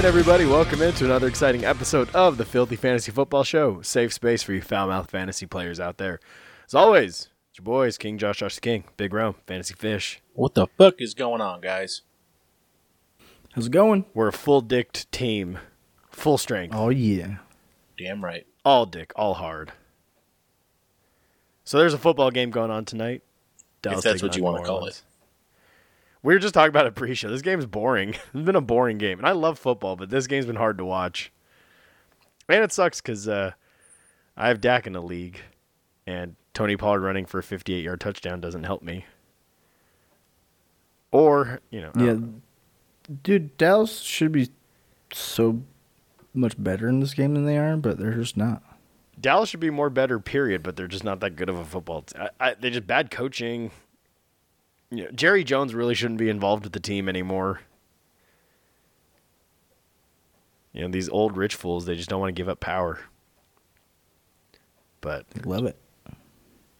Right, everybody, welcome into another exciting episode of the Filthy Fantasy Football Show. Safe space for you foul mouth fantasy players out there. As always, it's your boys, King Josh, Josh the King, Big Rome, Fantasy Fish. What the fuck is going on, guys? How's it going? We're a full dicked team, full strength, Oh yeah. Damn right. all dick, all hard. So there's a football game going on tonight. Dallas that's what you wanna call Orleans. We were just talking about it pre-show. This game's boring. it's been a boring game, and I love football, but this game's been hard to watch. And it sucks because uh, I have Dak in the league, and Tony Pollard running for a 58-yard touchdown doesn't help me. Or you know, Yeah. don't- Dude, Dallas should be so much better in this game than they are, but they're just not. Dallas should be more better. Period. But they're just not that good of a football. T- I, I, they just bad coaching. Know, Jerry Jones really shouldn't be involved with the team anymore. You know, these old rich fools, they just don't want to give up power. But Love it.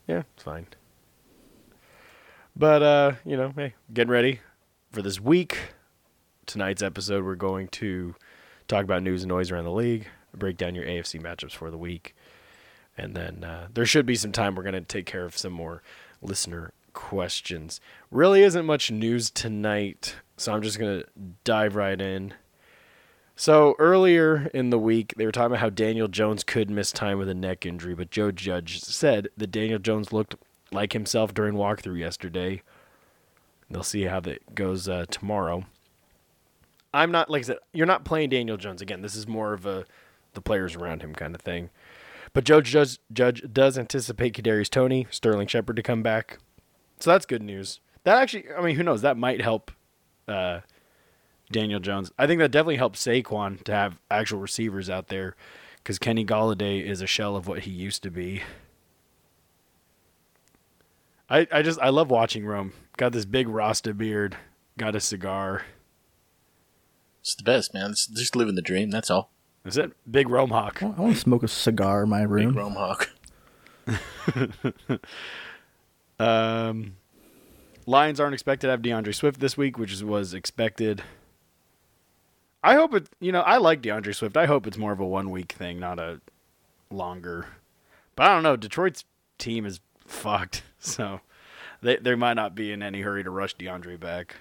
yeah, it's fine. But uh, you know, hey, getting ready for this week. Tonight's episode, we're going to talk about news and noise around the league, break down your AFC matchups for the week, and then uh, there should be some time. We're going to take care of some more listener questions. Really isn't much news tonight, so I'm just going to dive right in. So earlier in the week, they were talking about how Daniel Jones could miss time with a neck injury, but Joe Judge said that Daniel Jones looked like himself during walkthrough yesterday. They'll see how that goes uh, tomorrow. I'm not like I said, you're not playing Daniel Jones again. This is more of a the players around him kind of thing. But Joe Judge, Judge does anticipate Kadarius Toney, Sterling Shepard to come back, so that's good news. That actually, I mean, who knows? That might help uh, Daniel Jones. I think that definitely helps Saquon to have actual receivers out there because Kenny Golladay is a shell of what he used to be. I, I just I love watching Rome. Got this big Rasta beard, got a cigar. It's the best, man. It's just living the dream. That's all. Is it Big Rome Hawk? I want to smoke a cigar in my room. Big room. Rome Hawk. Um, Lions aren't expected to have D'Andre Swift this week, which is, was expected. I hope it. You know, I like D'Andre Swift. I hope it's more of a one week thing, not a longer. But I don't know. Detroit's team is fucked, so they they might not be in any hurry to rush D'Andre back.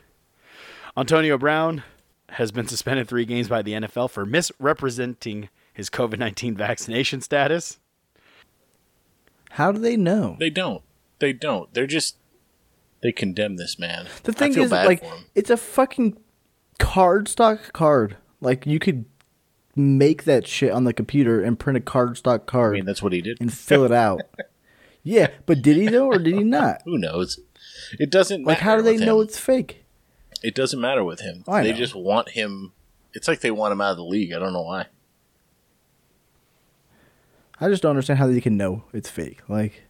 Antonio Brown has been suspended three games by the NFL for misrepresenting his COVID nineteen vaccination status. How do they know? They don't. They don't. They're just. They condemn this man. The thing is, like, it's a fucking cardstock card. Like, you could make that shit on the computer and print a cardstock card. I mean, that's what he did. and fill it out. yeah, but did he though, or did he not? Who knows? It doesn't. Like, how do they know him. it's fake? It doesn't matter with him. I they know. just want him. It's like they want him out of the league. I don't know why. I just don't understand how they can know it's fake. Like,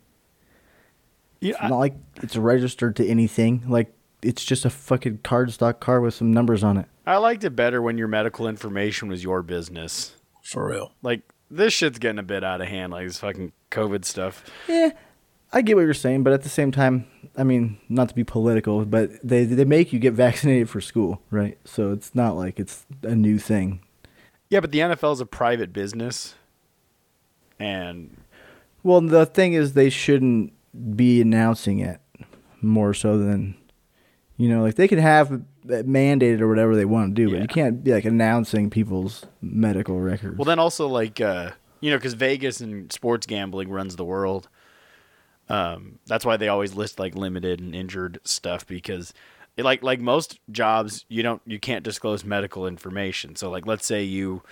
Yeah, it's not like it's registered to anything. Like, it's just a fucking cardstock card with some numbers on it. I liked it better when your medical information was your business. For real. Like this shit's getting a bit out of hand, like this fucking COVID stuff. Yeah, I get what you're saying, but at the same time, I mean, not to be political, but they they make you get vaccinated for school, right? So it's not like it's a new thing. Yeah, but the NFL is a private business, and Well, the thing is, they shouldn't be announcing it more so than, you know, like they can have mandated or whatever they want to do, but you can't be like announcing people's medical records. well, then also like uh, you know, because Vegas and sports gambling runs the world. Um, that's why they always list like limited and injured stuff because, it, like like most jobs, you don't you can't disclose medical information. So like, let's say you,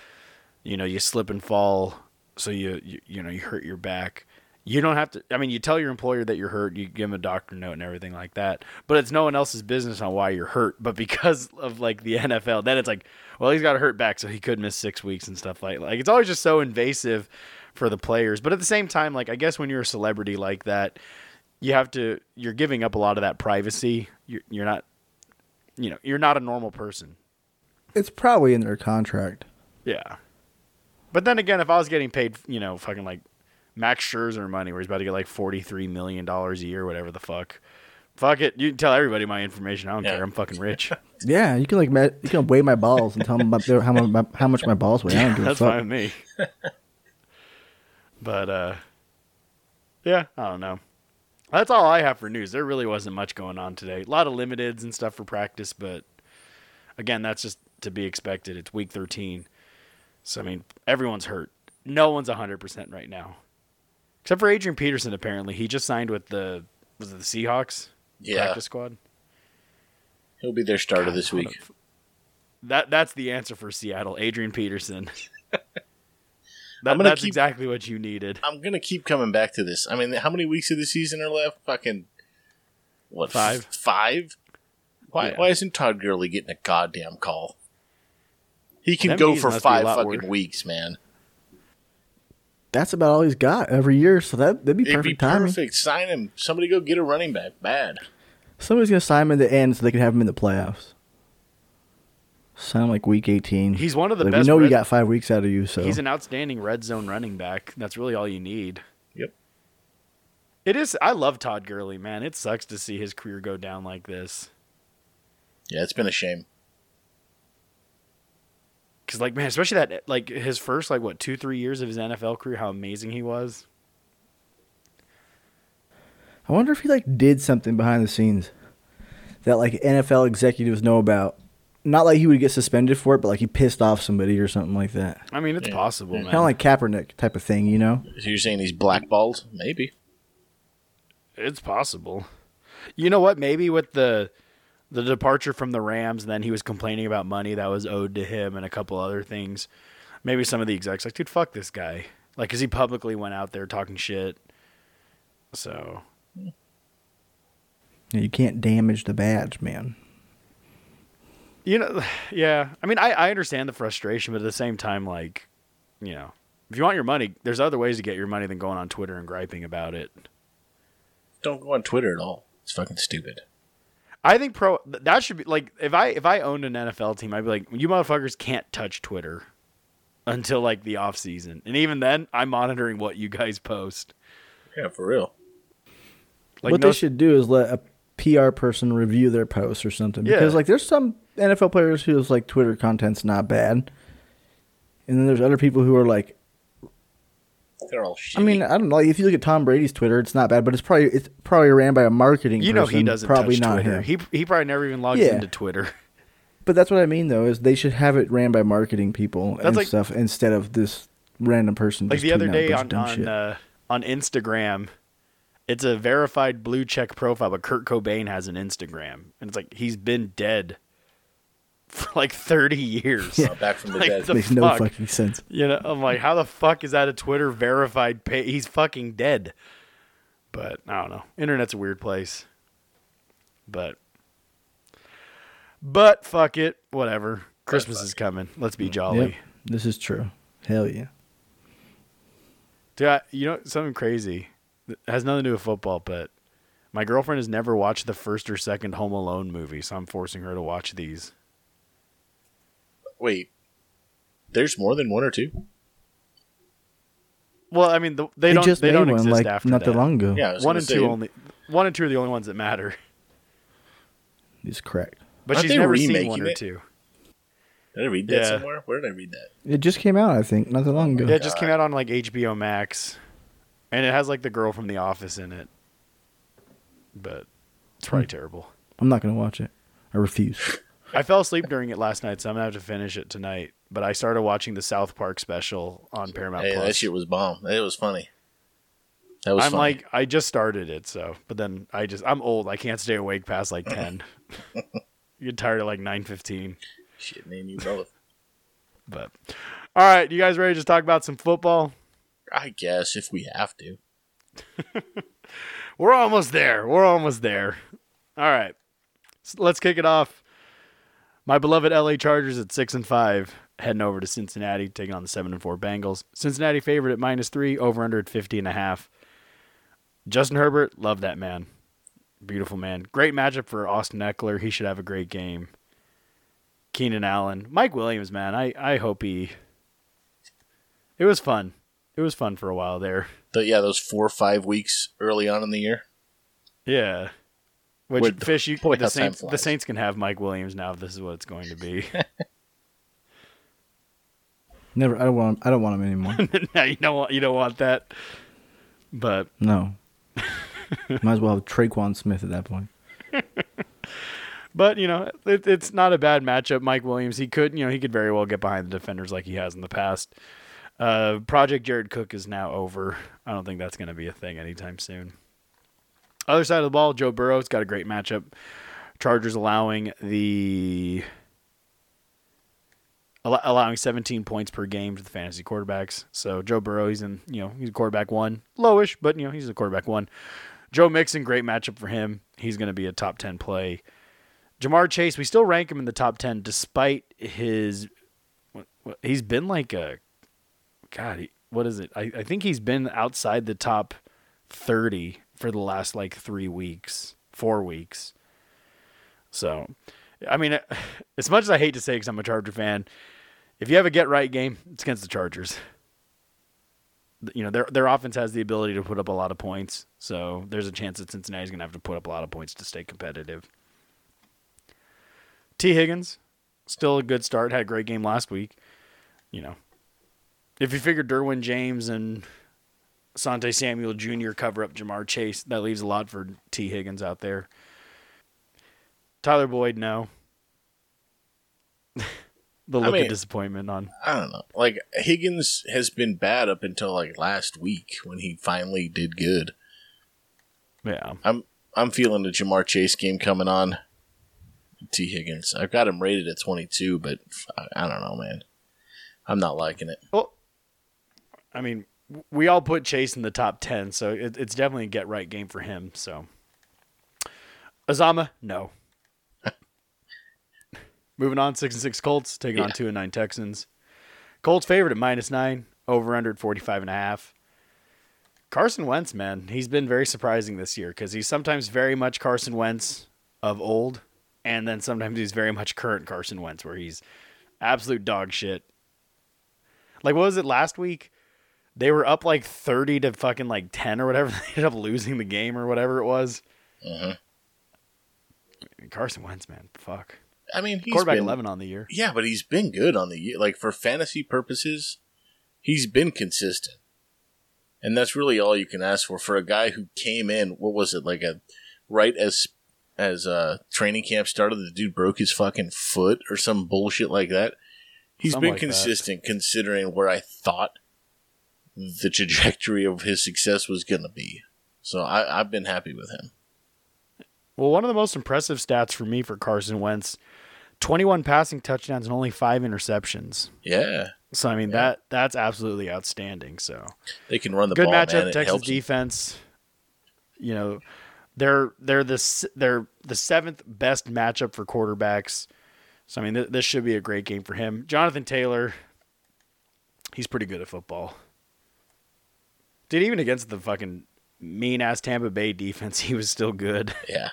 you know, you slip and fall, so you you, you know you hurt your back. You don't have to. I mean, you tell your employer that you're hurt. You give them a doctor note and everything like that. But it's no one else's business on why you're hurt. But because of like the NFL, then it's like, well, he's got a hurt back, so he could miss six weeks and stuff like. Like it's always just so invasive for the players. But at the same time, like I guess when you're a celebrity like that, you have to you're giving up a lot of that privacy. You're, you're not, you know, you're not a normal person. It's probably in their contract. Yeah. But then again, if I was getting paid, you know, fucking like Max Scherzer money, where he's about to get like forty three million dollars a year, whatever the fuck. Fuck it, you can tell everybody my information. I don't Yeah. care. I'm fucking rich. Yeah, you can like me- you can weigh my balls and tell them about their, how much how much my balls weigh. I don't That's fuck. fine with me. but uh, yeah, I don't know. That's all I have for news. There really wasn't much going on today. A lot of limiteds and stuff for practice, but again, that's just to be expected. It's week 13. So I mean, everyone's hurt. No one's 100% right now. Except for Adrian Peterson apparently. He just signed with the was it the Seahawks Yeah, practice squad? he'll be their starter God, this week. That that's the answer for Seattle. Adrian Peterson. that, that's keep- exactly what you needed. I'm gonna keep coming back to this. I mean, how many weeks of the season are left? Fucking what? Five. Five. Why? Yeah. Why isn't Todd Gurley getting a goddamn call? He can Them go for must be a five fucking worse. weeks, man. That's about all he's got every year, so that that'd be It'd perfect be timing. perfect. Sign him. Somebody go get a running back. Bad. Somebody's gonna sign him in the end so they can have him in the playoffs. Sound like week eighteen. He's one of the like, best We know we red- got five weeks out of you, so He's an outstanding red zone running back. That's really all you need. Yep. It is. I love Todd Gurley, man. It sucks to see his career go down like this. Yeah, it's been a shame. Cause like man, especially that like his first like what two three years of his NFL career, how amazing he was. I wonder if he like did something behind the scenes that like NFL executives know about. Not like he would get suspended for it, but like he pissed off somebody or something like that. I mean, it's Yeah. possible, Yeah. man. Kind of like Kaepernick type of thing, you know? So you're saying he's blackballed? Maybe. It's possible. You know what? Maybe with the the departure from the Rams, and then he was complaining about money that was owed to him and a couple other things. Maybe some of the execs like, dude, fuck this guy. Like, cause he publicly went out there talking shit. So You can't damage the badge, man. you know, yeah. I mean, I I understand the frustration, but at the same time, like, you know, if you want your money, there's other ways to get your money than going on Twitter and griping about it. Don't go on Twitter at all. It's fucking stupid. I think pro that should be like if I if I owned an NFL team, I'd be like, you motherfuckers can't touch Twitter until like the off season, and even then, I'm monitoring what you guys post. Yeah, for real. Like what no- they should do is let a PR person review their posts or something. Yeah. Because like there's some NFL players whose like Twitter content's not bad. And then there's other people who are like They're all shitty. I mean, I don't know. If you look at Tom Brady's Twitter, it's not bad, but it's probably it's probably ran by a marketing. you know he doesn't probably touch not Twitter. him. He he probably never even logs Yeah. into Twitter. But that's what I mean, though, is they should have it ran by marketing people That's and like- stuff instead of this random person. Like just the other tweeting out a day on on uh, on Instagram, it's a verified blue check profile, but Kurt Cobain has an Instagram, and it's like he's been dead for like 30 years. Uh, back from the Like dead. the- makes no fucking sense. You know, I'm like, how the fuck is that a Twitter verified page? He's fucking dead. But I don't know. Internet's a weird place. But, but fuck it, whatever. Christmas is coming. Let's be jolly. Yep, this is true. Hell yeah. Dude, I, you know something crazy? It has nothing to do with football, but my girlfriend has never watched the first or second Home Alone movie, so I'm forcing her to watch these. Wait. There's more than one or two? Well, I mean, the, they, They, don't just they made don't one exist like after not that. that long ago. Yeah, One and say, two only. One and two are the only ones that matter. He's correct. But Aren't she's they never seen remaking one or it? two. Did I read that Yeah. somewhere? Where did I read that? It just came out, I think, not that long ago. Yeah, it just came out on like HBO Max, and it has like the girl from The Office in it. But it's probably Hmm. terrible. I'm not gonna watch it. I refuse. I fell asleep during it last night, so I'm gonna have to finish it tonight. But I started watching the South Park special on Paramount Hey, Plus. that shit was bomb. It was funny. That was I'm funny. like, I just started it, so but then I just I'm old. I can't stay awake past like ten. you get tired at like nine fifteen. shit, me and you both. But all right, you guys ready to just talk about some football? I guess if we have to. We're almost there. We're almost there. All right. S- let's kick it off. My beloved LA Chargers at 6 and 5 heading over to Cincinnati, taking on the seven and four Bengals. Cincinnati favorite at minus three, over under at 50 and a half. Justin Herbert, love that man. Beautiful man. Great matchup for Austin Ekeler. He should have a great game. Keenan Allen. Mike Williams, man. I, I hope he. It was fun. It was fun for a while there. The, yeah, those four or five weeks early on in the year. Yeah. Which Would- fish you boy, the Saints the. Saints can have Mike Williams now if this is what it's going to be. Never. I don't want. I don't want him anymore. now you don't want you don't want that. But No. Might as well have Tre'Quan Smith at that point. but you know it, it's not a bad matchup. Mike Williams he could you know he could very well get behind the defenders like he has in the past. Uh, Project Jared Cook is now over. I don't think that's going to be a thing anytime soon. Other side of the ball, Joe Burrow's got a great matchup. Chargers allowing the allowing 17 points per game to the fantasy quarterbacks. So Joe Burrow, he's in, you know, he's a quarterback one, lowish, but you know, he's a quarterback one. Joe Mixon, great matchup for him. He's going to be a top 10 play. Ja'Marr Chase, we still rank him in the top 10 despite his he's been like a god, what is it? I, I think he's been outside the top 30 for the last like 3 weeks, 4 weeks. So, I mean, as much as I hate to say because I'm a Charger fan, if you have a get right game, it's against the Chargers. You know, their their offense has the ability to put up a lot of points, so there's a chance that Cincinnati's going to have to put up a lot of points to stay competitive. Tee Higgins, still a good start. Had a great game last week. You know, if you figure Derwin James and Sante Samuel Jr. cover up Ja'Marr Chase, that leaves a lot for Tee Higgins out there. Tyler Boyd, no. the I look mean- of disappointment on. I don't know. Like Higgins has been bad up until like last week when he finally did good. Yeah. I'm I'm feeling the Ja'Marr Chase game coming on. Tee Higgins. I've got him rated at 22, but I, I don't know, man. I'm not liking it. Well, I mean, we all put Chase in the top 10, so it, it's definitely a get right game for him. So, Azama, no. Moving on, 6 and 6 Colts, taking on 2 and 9 Texans. Colts favorite at minus 9, over under at 45 and a half. Carson Wentz, man, he's been very surprising this year because he's sometimes very much Carson Wentz of old, and then sometimes he's very much current Carson Wentz, where he's absolute dog shit. Like, what was it last week? They were up like 30 to fucking like 10 or whatever. They ended up losing the game or whatever it was. Mhm. Carson Wentz, man, fuck. I mean, he's Quarterback been, 11 on the year. Yeah, but he's been good on the year. Like for fantasy purposes, he's been consistent, and that's really all you can ask for for a guy who came in. What was it like a right as as uh training camp started? The dude broke his fucking foot or some bullshit like that. He's Something been like that. consistent considering where I thought the trajectory of his success was going to be. So I, I've been happy with him. Well, one of the most impressive stats for me for Carson Wentz 21 passing touchdowns and only five interceptions. Yeah, So, I mean, Yeah. that that's absolutely outstanding. So, they can run the good ball. matchup. man. Texas defense. You know, they're they're the they're the seventh best matchup for quarterbacks. So I mean, th- this should be a great game for him. Jonathan Taylor, he's pretty good at football. Did even against the fucking mean ass Tampa Bay defense, he was still good. Yeah.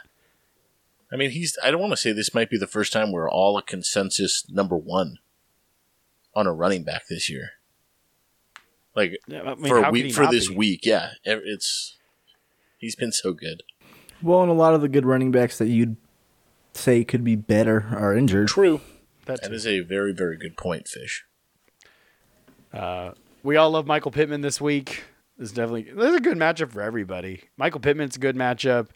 I mean, he's. I don't want to say this might be the first time we're all a consensus number one on a running back this year. Like Yeah, I mean, for a week for this be? week, yeah, it's he's been so good. Well, and a lot of the good running backs that you'd say could be better are injured. True. That's That too. is a very very good point, Fish. Uh, we all love Michael Pittman this week. This is definitely this is a good matchup for everybody. Michael Pittman's a good matchup.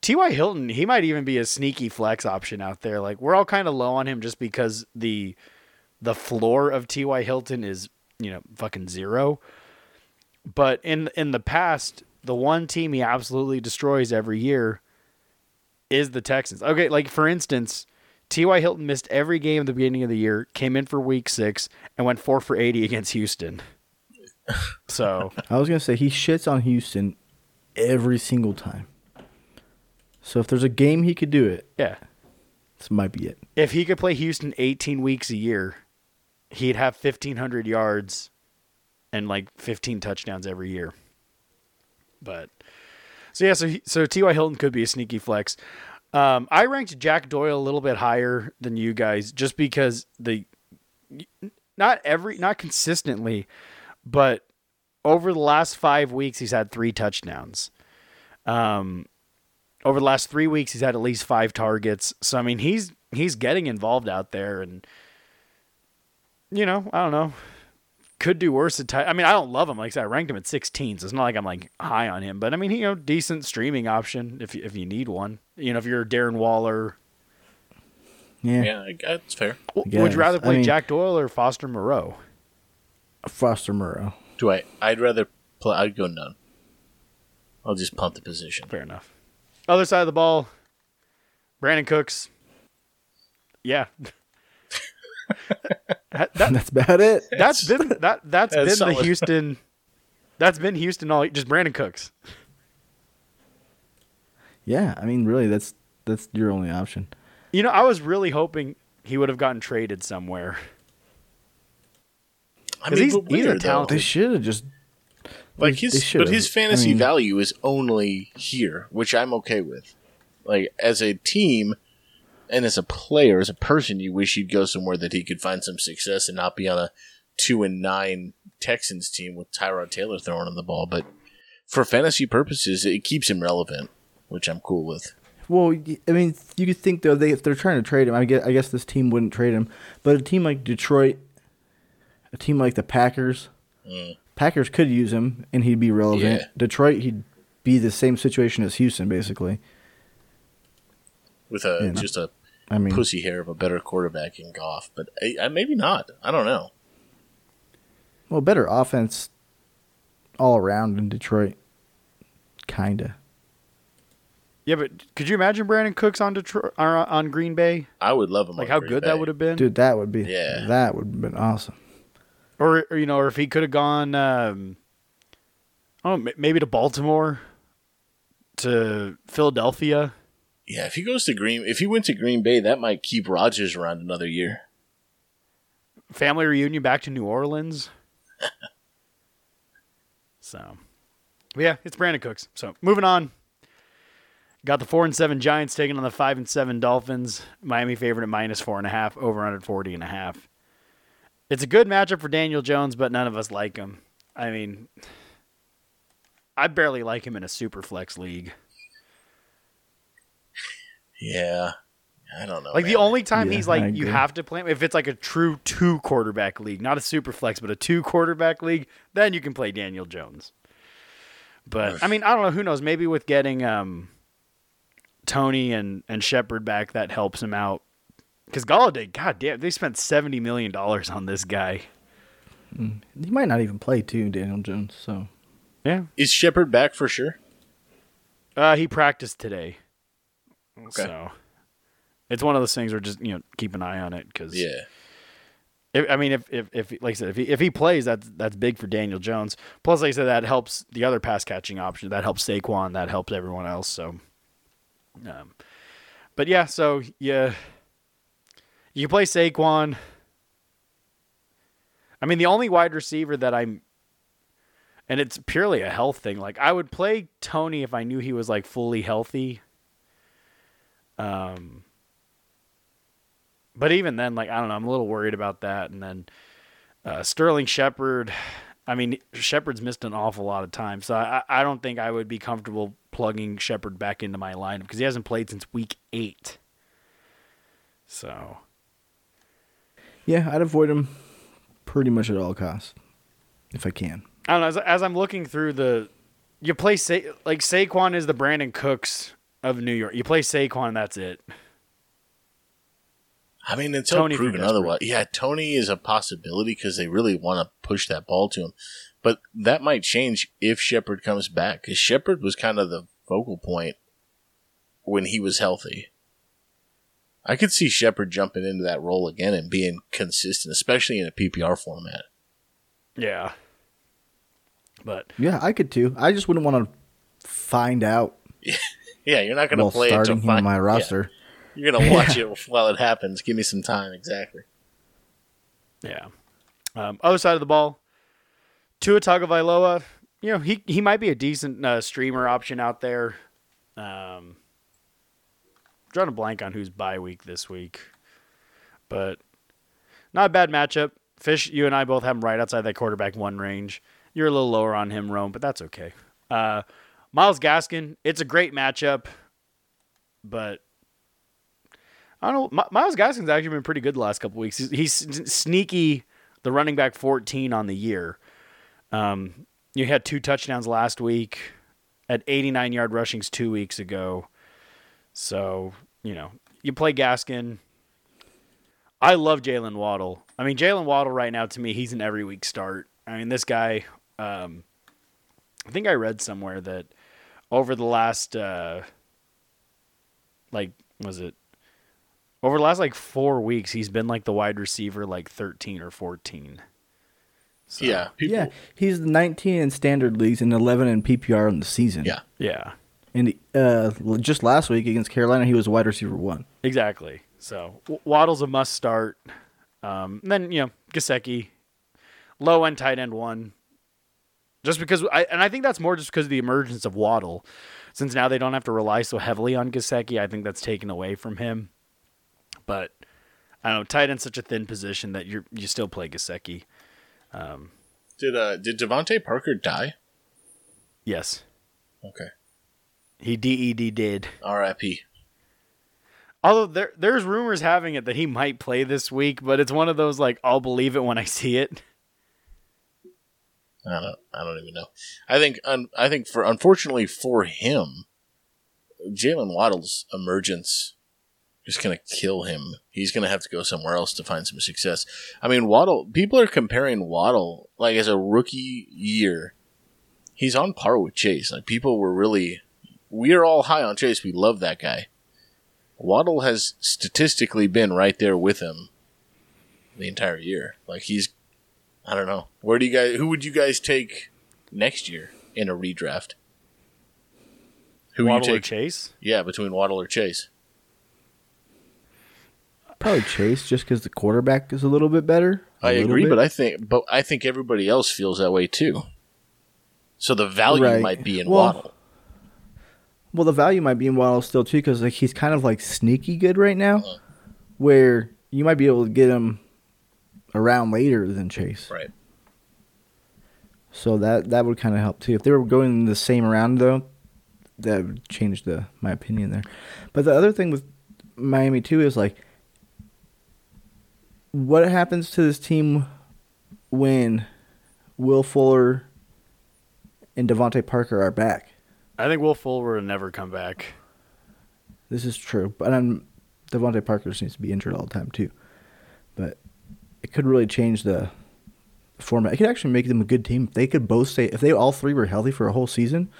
T.Y. Hilton, he might even be a sneaky flex option out there. Like we're all kind of low on him just because the the floor of T.Y. Hilton is, you know, fucking zero. But in in the past, the one team he absolutely destroys every year is the Texans. Okay, like for instance, T.Y. Hilton missed every game at the beginning of the year, came in for week six, and went four for 80 against Houston. So, I was gonna say he shits on Houston every single time. So if there's a game he could do it, yeah. this might be it. If he could play Houston 18 weeks a year, he'd have 1500 yards and like 15 touchdowns every year. But so yeah, so he, so T.Y. Hilton could be a sneaky flex. Um, I ranked Jack Doyle a little bit higher than you guys just because the not every not consistently, but over the last five weeks he's had three touchdowns. Um, over the last three weeks he's had at least five targets. So I mean he's he's getting involved out there, and you know I don't know could do worse at tight. I mean, I don't love him. Like I said, I ranked him at 16, so it's not like I'm like high on him. But I mean, he, you know, decent streaming option if you, if you need one. You know, if you're Darren Waller. Yeah, Yeah, I- that's fair. Would you rather I play mean- Jack Doyle or Foster Moreau? Foster Moreau? Do I? I'd rather play. I'd go none. I'll just punt the position. Fair enough. Other side of the ball, Brandin Cooks. Yeah. that, that, That's about it. that's been that that's That's been the. Houston. That's been Houston all just Brandin Cooks. Yeah, I mean, really, that's that's your only option. You know, I was really hoping he would have gotten traded somewhere. I 'Cause mean, he's- but he's a weird, though. talented- They should have just like his, but his fantasy I mean- value is only here, which I'm okay with. Like as a team, and as a player, as a person, you wish he'd go somewhere that he could find some success and not be on a two and nine Texans team with Tyrod Taylor throwing him the ball. But for fantasy purposes, it keeps him relevant, which I'm cool with. Well, I mean, you could think though they if they're trying to trade him, I guess I guess this team wouldn't trade him, but a team like Detroit, a team like the Packers, mm. Packers could use him and he'd be relevant. Yeah. Detroit, he'd be the same situation as Houston, basically. With a Yeah, no. just a I mean, pussy hair of a better quarterback in Goff, but I, I, maybe not. I don't know. well, better offense all around in Detroit, kinda. Yeah, but could you imagine Brandin Cooks on Detroit on Green Bay? I would love him. Like on how Green good Bay. that would have been, Dude, that would be Yeah. that would have been awesome. Or, or you know, or if he could have gone, um, oh, m- maybe to Baltimore, to Philadelphia. Yeah, if he goes to Green, if he went to Green Bay, that might keep Rodgers around another year. family reunion back to New Orleans. so, but yeah, it's Brandin Cooks. So moving on. Got the four and seven Giants taking on the five and seven Dolphins. Miami favorite at minus four and a half, over 140 and a half. It's a good matchup for Daniel Jones, but none of us like him. I mean, I barely like him in a super flex league. Yeah, I don't know. Like the only time Yeah, he's like you have to play him if it's like a true two quarterback league, not a super flex, but a two quarterback league, then you can play Daniel Jones. But I mean, I don't know, who knows, maybe with getting um Toney and and Shepard back that helps him out. Cuz Golladay, god damn, they spent 70 million dollars on this guy. He might not even play too, Daniel Jones. So Yeah. is Shepard back for sure. Uh he practiced today. Okay. So it's one of those things where just, you know, keep an eye on it cuz Yeah, If, I mean, if, if if like I said, if he if he plays, that's that's big for Daniel Jones. Plus, like I said, that helps the other pass catching option. That helps Saquon. That helps everyone else. So, um, but yeah, so yeah, you play Saquon. I mean, the only wide receiver that I'm, and it's purely a health thing. Like I would play Toney if I knew he was like fully healthy. Um, but even then, like I don't know, I'm a little worried about that. And then uh, Sterling Shepard, I mean Shepard's missed an awful lot of time, so I, I don't think I would be comfortable plugging Shepard back into my lineup because he hasn't played since week eight. So yeah, I'd avoid him pretty much at all costs if I can. I don't know. As, as I'm looking through the, you play Sa- like Saquon is the Brandin Cooks of New York. You play Saquon, that's it. I mean until Toney, proven otherwise. Yeah, Toney is a possibility because they really want to push that ball to him, but that might change if Shepard comes back because Shepard was kind of the focal point when he was healthy. I could see Shepard jumping into that role again and being consistent, especially in a PPR format. Yeah. But Yeah, I could too. I just wouldn't want to find out Yeah, you're not going to while play it starting to him on find my yeah. roster. You're gonna watch it while it happens. Give me some time. Exactly. yeah. Um, other side of the ball, Tua Tagovailoa. You know, he he might be a decent uh, streamer option out there. Um, drawing a blank on who's bye week this week, but not a bad matchup. Fish, you and I both have him right outside that quarterback one range. You're a little lower on him, Rome, but that's okay. Uh, Myles Gaskin, it's a great matchup, but I don't know. Myles Gaskin's actually been pretty good the last couple weeks. He's, he's sneaky, the running back 14 on the year. Um, you had two touchdowns last week at 89 yard rushings two weeks ago. So, you know, you play Gaskin. I love Jaylen Waddle. I mean, Jaylen Waddle right now to me, he's an every week start. I mean, this guy, um, I think I read somewhere that over the last, uh, like, was it over the last like four weeks, he's been like the wide receiver, like 13 or 14. So, yeah, people, yeah, he's 19 in standard leagues and 11 in PPR in the season. Yeah, yeah. And uh, just last week against Carolina, he was wide receiver one. Exactly. So Waddle's a must start. Um, then you know Gesicki, low end tight end one. Just because I and I think that's more just because of the emergence of Waddle, since now they don't have to rely so heavily on Gesicki. I think that's taken away from him. But I don't know, tight end's such a thin position that you you still play Gesicki. Um, did uh did DeVante Parker die? Yes. Okay. He DED did. R.I.P. Although there there's rumors having it that he might play this week, but it's one of those like I'll believe it when I see it. I don't I don't even know. I think un, I think for unfortunately for him, Jaylen Waddle's emergence is going to kill him. He's going to have to go somewhere else to find some success. I mean, Waddle. People are comparing Waddle like as a rookie year. He's on par with Chase. Like people were really, we are all high on Chase. We love that guy. Waddle has statistically been right there with him the entire year. Like he's, I don't know. Where do you guys? Who would you guys take next year in a redraft? Who Waddle you take? Chase? Yeah, between Waddle or Chase. Probably Chase, just because the quarterback is a little bit better. I agree, bit. but I think, but I think everybody else feels that way too. So the value right. might be in well, Waddle. Well, the value might be in Waddle still too, because like he's kind of like sneaky good right now, uh-huh. where you might be able to get him around later than Chase. Right. So that that would kind of help too. If they were going the same round though, that would change the my opinion there. But the other thing with Miami too is like, what happens to this team when Will Fuller and DeVante Parker are back? I think Will Fuller will never come back. This is true, but um, DeVante Parker seems to be injured all the time too. But it could really change the format. It could actually make them a good team. They could both stay. If they all three were healthy for a whole season,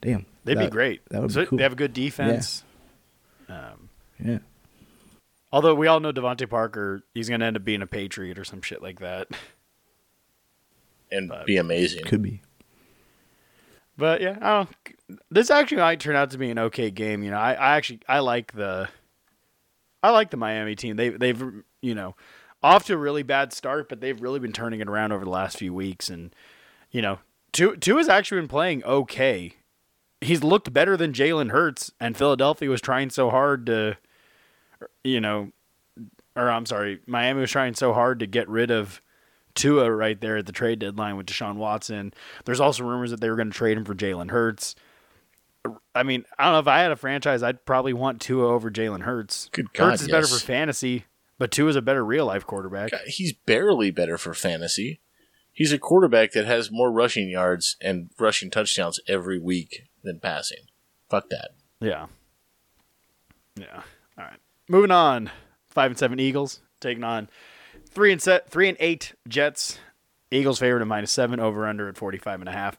damn, they'd that, be great. That would so be cool. They have a good defense. Yeah. Um, yeah. Although we all know DeVante Parker, he's going to end up being a Patriot or some shit like that. And but, be amazing. Could be. But yeah, I don't. This actually might turn out to be an okay game. You know, I, I actually I like the. I like the Miami team. They they've you know, off to a really bad start, but they've really been turning it around over the last few weeks, and you know, two two has actually been playing okay. He's looked better than Jalen Hurts, and Philadelphia was trying so hard to, you know, or I'm sorry, Miami was trying so hard to get rid of Tua right there at the trade deadline with Deshaun Watson. There's also rumors that they were going to trade him for Jalen Hurts. I mean, I don't know if I had a franchise, I'd probably want Tua over Jalen Hurts. Good God, Hurts is yes. better for fantasy, but Tua is a better real life quarterback. He's barely better for fantasy. He's a quarterback that has more rushing yards and rushing touchdowns every week than passing. Fuck that. Yeah. Yeah. All right. Moving on. Five and seven Eagles taking on Three and set, three and eight Jets. Eagles favored at minus seven, over under at 45 and a half.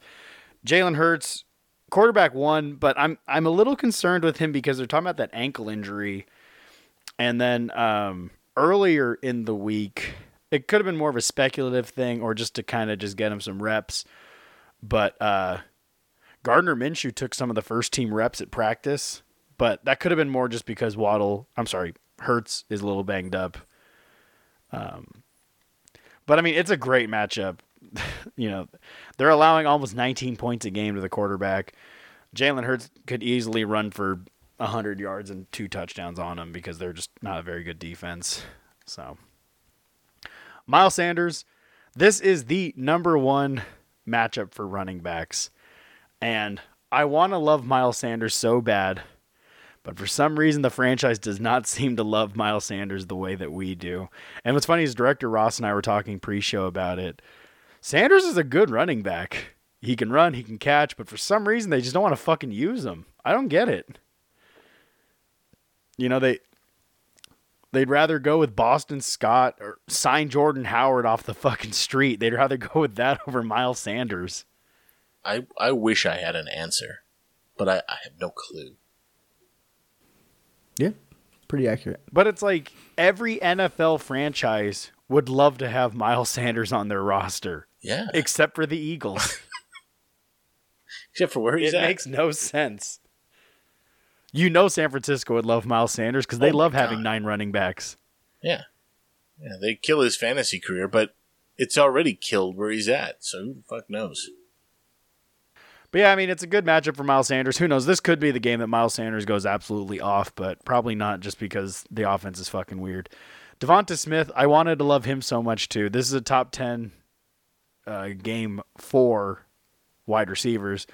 Jalen Hurts, quarterback one, but I'm I'm a little concerned with him because they're talking about that ankle injury. And then um, earlier in the week, it could have been more of a speculative thing or just to kind of just get him some reps. But uh, Gardner Minshew took some of the first team reps at practice, but that could have been more just because Waddle, I'm sorry, Hurts is a little banged up. Um, But I mean, it's a great matchup. you know, they're allowing almost 19 points a game to the quarterback. Jalen Hurts could easily run for 100 yards and two touchdowns on him because they're just not a very good defense. So, Miles Sanders, this is the number one matchup for running backs. And I want to love Miles Sanders so bad, but for some reason the franchise does not seem to love Miles Sanders the way that we do. And what's funny is director Ross and I were talking pre-show about it. Sanders is a good running back. He can run, he can catch, but for some reason they just don't want to fucking use him. I don't get it. You know, they they'd rather go with Boston Scott or sign Jordan Howard off the fucking street. They'd rather go with that over Miles Sanders. I I wish I had an answer, but I, I have no clue. Yeah, pretty accurate. But it's like every NFL franchise would love to have Miles Sanders on their roster, Yeah, except for the Eagles. except for where he's it at. makes no sense. You know, San Francisco would love Miles Sanders because they Oh my love having nine running backs. yeah, yeah, they kill his fantasy career, but it's already killed where he's at. So who the fuck knows? But yeah, I mean, it's a good matchup for Miles Sanders. Who knows? This could be the game that Miles Sanders goes absolutely off, but probably not just because the offense is fucking weird. Devonta Smith, I wanted to love him so much too. This is a top 10 uh, game for wide receivers.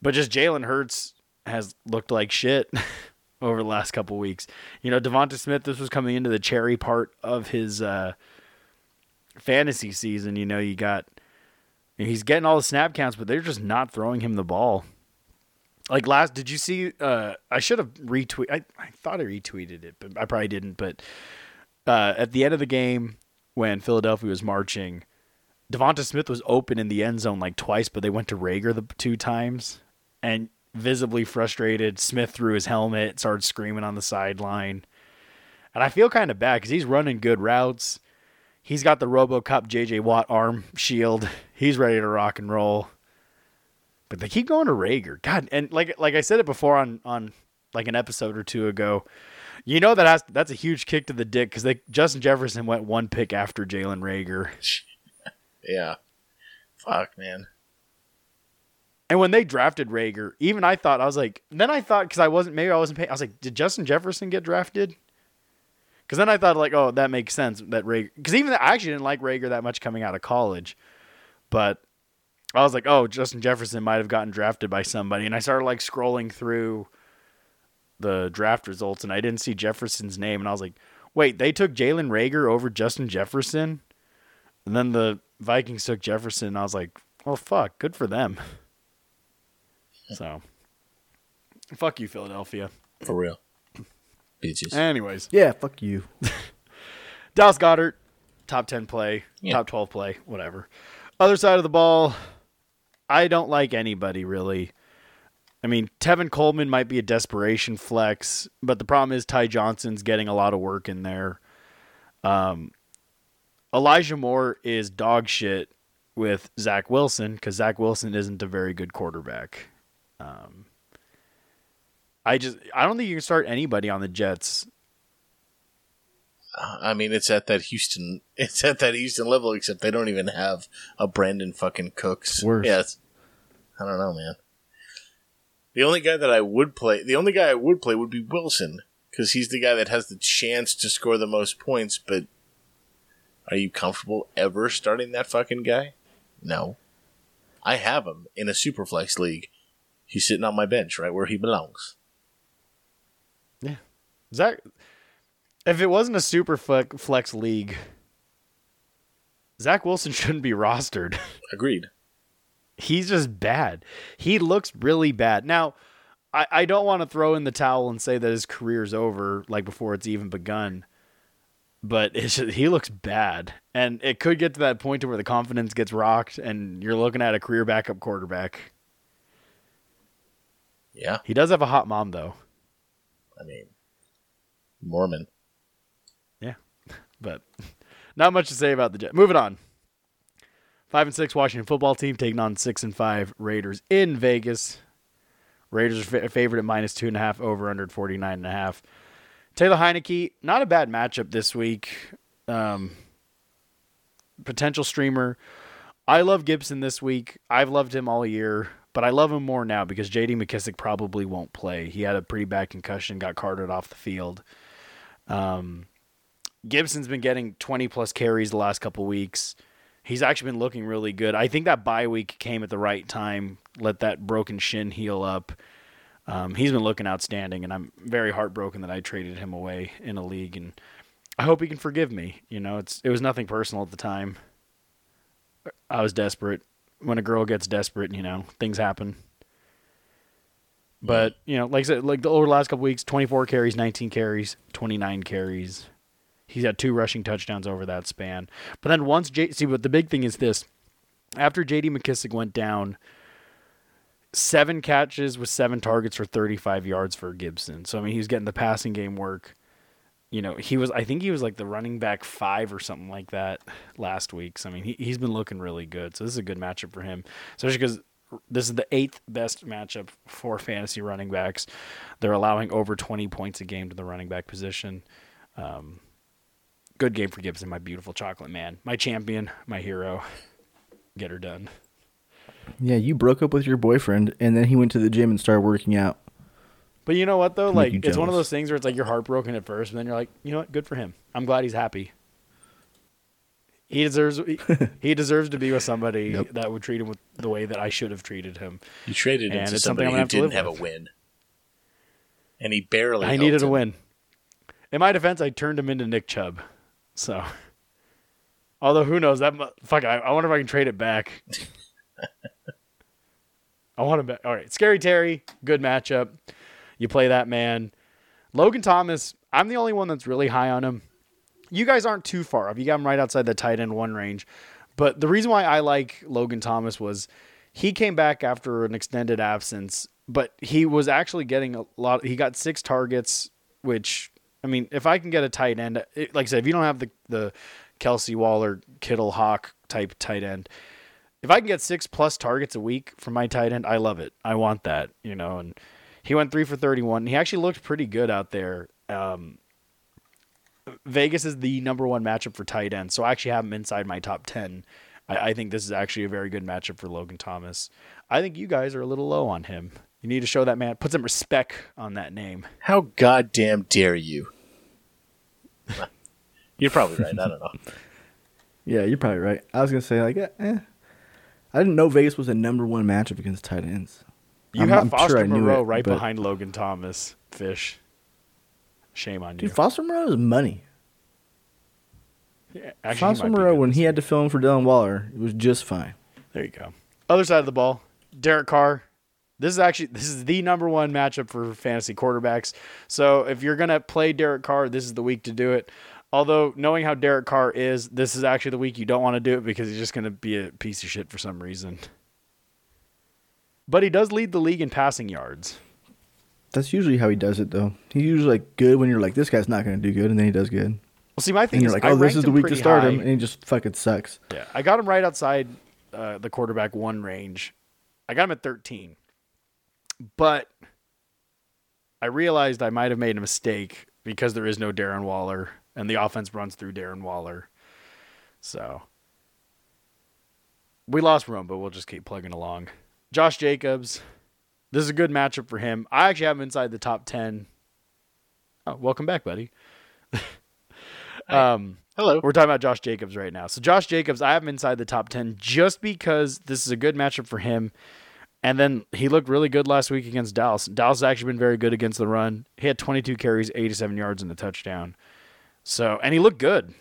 But just Jalen Hurts has looked like shit over the last couple weeks. You know, Devonta Smith, this was coming into the cherry part of his uh, fantasy season. You know, you got He's getting all the snap counts, but they're just not throwing him the ball. Like last, did you see? Uh, I should have retweet. I, I thought I retweeted it, but I probably didn't. But uh, at the end of the game, when Philadelphia was marching, Devonta Smith was open in the end zone like twice, but they went to Reagor the two times, and visibly frustrated, Smith threw his helmet, started screaming on the sideline, and I feel kind of bad because he's running good routes. He's got the RoboCop JJ Watt arm shield. He's ready to rock and roll. But they keep going to Reagor. God, and like like I said it before on on like an episode or two ago. You know that has that's a huge kick to the dick because they Justin Jefferson went one pick after Jalen Reagor. Yeah, fuck man. And when they drafted Reagor, even I thought I was like, then I thought because I wasn't maybe I wasn't paying. I was like, did Justin Jefferson get drafted? Because then I thought like, oh, that makes sense that Reagor. Because even I actually didn't like Reagor that much coming out of college, but I was like, oh, Justin Jefferson might have gotten drafted by somebody, and I started like scrolling through the draft results, and I didn't see Jefferson's name, and I was like, wait, they took Jalen Reagor over Justin Jefferson, and then the Vikings took Jefferson, and I was like, well, fuck, good for them. So, fuck you, Philadelphia. For real. Bitches. Anyways, Yeah, fuck you. Dallas Goedert, top 10 play, Yeah. top 12 play, whatever. Other side of the ball, I don't like anybody really. I mean, Tevin Coleman might be a desperation flex, but the problem is Ty Johnson's getting a lot of work in there. Um, Elijah Moore is dog shit with Zach Wilson because Zach Wilson isn't a very good quarterback. Um, I just I don't think you can start anybody on the Jets I mean, it's at that Houston. It's at that Houston level, except they don't even have a Brandin fucking Cooks. Worse. Yes. I don't know, man. The only guy that I would play, the only guy I would play would be Wilson, because he's the guy that has the chance to score the most points. But are you comfortable ever starting that fucking guy? No. I have him in a superflex league. He's sitting on my bench, right where he belongs. Zach, if it wasn't a super flex, flex league, Zach Wilson shouldn't be rostered. Agreed. He's just bad. He looks really bad. Now, I, I don't want to throw in the towel and say that his career's over, like before it's even begun. But it's just, he looks bad, and it could get to that point to where the confidence gets rocked, and you're looking at a career backup quarterback. Yeah. He does have a hot mom, though. I mean, Mormon. Yeah, but not much to say about the Jets. Moving on. Five and six Washington football team taking on six and five Raiders in Vegas. Raiders are fa- favored at minus two and a half over under 49 and a half. Taylor Heinicke, not a bad matchup this week. Um, potential streamer. I love Gibson this week. I've loved him all year, but I love him more now because J.D. McKissic probably won't play. He had a pretty bad concussion, got carted off the field. Um, Gibson's been getting 20 plus carries the last couple weeks. He's actually been looking really good. I think that bye week came at the right time. Let that broken shin heal up. Um, he's been looking outstanding, and I'm very heartbroken that I traded him away in a league. And I hope he can forgive me. You know, it's it was nothing personal at the time. I was desperate. When a girl gets desperate, you know, things happen. But you know, like I said, like the over the last couple weeks, 24 carries, 19 carries, 29 carries. He's had two rushing touchdowns over that span. But then once J see, but the big thing is this: after J.D. McKissic went down, seven catches with seven targets for 35 yards for Gibson. So I mean, he was getting the passing game work. You know, he was. I think he was like the running back five or something like that last week. So I mean, he he's been looking really good. So this is a good matchup for him, especially because this is the eighth best matchup for fantasy running backs. They're allowing over 20 points a game to the running back position. Um, good game for Gibson, my beautiful chocolate man, my champion, my hero. Get her done. Yeah, you broke up with your boyfriend, and then he went to the gym and started working out. But you know what though? Like it's one of those things where it's like you're heartbroken at first, and then you're like, you know what? Good for him. I'm glad he's happy. He deserves he, he deserves to be with somebody Yep. that would treat him with the way that I should have treated him. You traded him And to it's something somebody who have to didn't have with. a win, and he barely. I helped needed a win. In my defense, I turned him into Nick Chubb. So, although who knows that mu- fuck, I, I wonder if I can trade it back. I want to bet. All right, Scary Terry, good matchup. You play that man. Logan Thomas, I'm the only one that's really high on him. You guys aren't too far off. You got him right outside the tight end one range. But the reason why I like Logan Thomas was he came back after an extended absence, but he was actually getting a lot. He got six targets, which I mean, if I can get a tight end, it, like I said, if you don't have the the Kelce Waller, Kittle, Hawk type tight end, if I can get six plus targets a week from my tight end, I love it. I want that, you know. And he went three for thirty-one. He actually looked pretty good out there. Um, Vegas is the number one matchup for tight end, so I actually have him inside my top ten. I, I think this is actually a very good matchup for Logan Thomas. I think you guys are a little low on him. You need to show that man, put some respect on that name. How goddamn dare you? You're probably right. I don't know. Yeah, you're probably right. I was gonna say like, eh. eh. I didn't know Vegas was the number one matchup against tight ends. You I'm- have I'm Foster I knew Moreau it, right but- behind Logan Thomas. Fish. Shame on Dude, you. Foster Moreau is money. Yeah, actually, Foster might Moreau, when he had to fill in for Dylan Waller, it was just fine. There you go. Other side of the ball, Derek Carr. This is actually this is the number one matchup for fantasy quarterbacks. So if you're gonna play Derek Carr, this is the week to do it. Although knowing how Derek Carr is, this is actually the week you don't want to do it because he's just gonna be a piece of shit for some reason. But he does lead the league in passing yards. That's usually how he does it, though. He's usually like good when you're like, this guy's not going to do good, and then he does good. Well, see, my thing And you're is, like, I oh, this is the week to start high. him, and he just fucking sucks. Yeah, I got him right outside uh, the quarterback one range. I got him at 13. But I realized I might have made a mistake because there is no Darren Waller and the offense runs through Darren Waller. So we lost Rome, but we'll just keep plugging along. Josh Jacobs. This is a good matchup for him. I actually have him inside the top 10. Oh, welcome back, buddy. um, Hello. we're talking about Josh Jacobs right now. So Josh Jacobs, I have him inside the top ten just because this is a good matchup for him. And then he looked really good last week against Dallas. Dallas has actually been very good against the run. He had 22 carries, 87 yards, and a touchdown. So, and he looked good,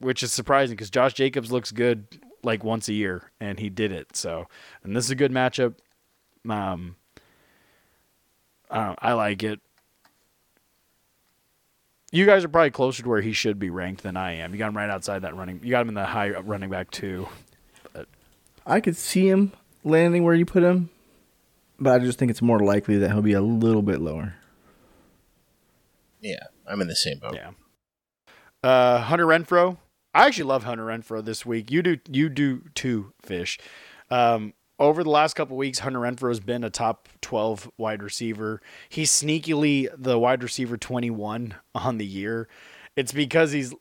which is surprising because Josh Jacobs looks good like once a year, and he did it. So, and this is a good matchup. Um, I, I like it. You guys are probably closer to where he should be ranked than I am. You got him right outside that running. You got him in the high running back too. I could see him landing where you put him, but I just think it's more likely that he'll be a little bit lower. Yeah, I'm in the same boat. Yeah. Uh, Hunter Renfrow. I actually love Hunter Renfrow this week. You do. You do too, Fish. Um, over the last couple weeks, Hunter Renfrow has been a top 12 wide receiver. He's sneakily the wide receiver 21 on the year. It's because he's.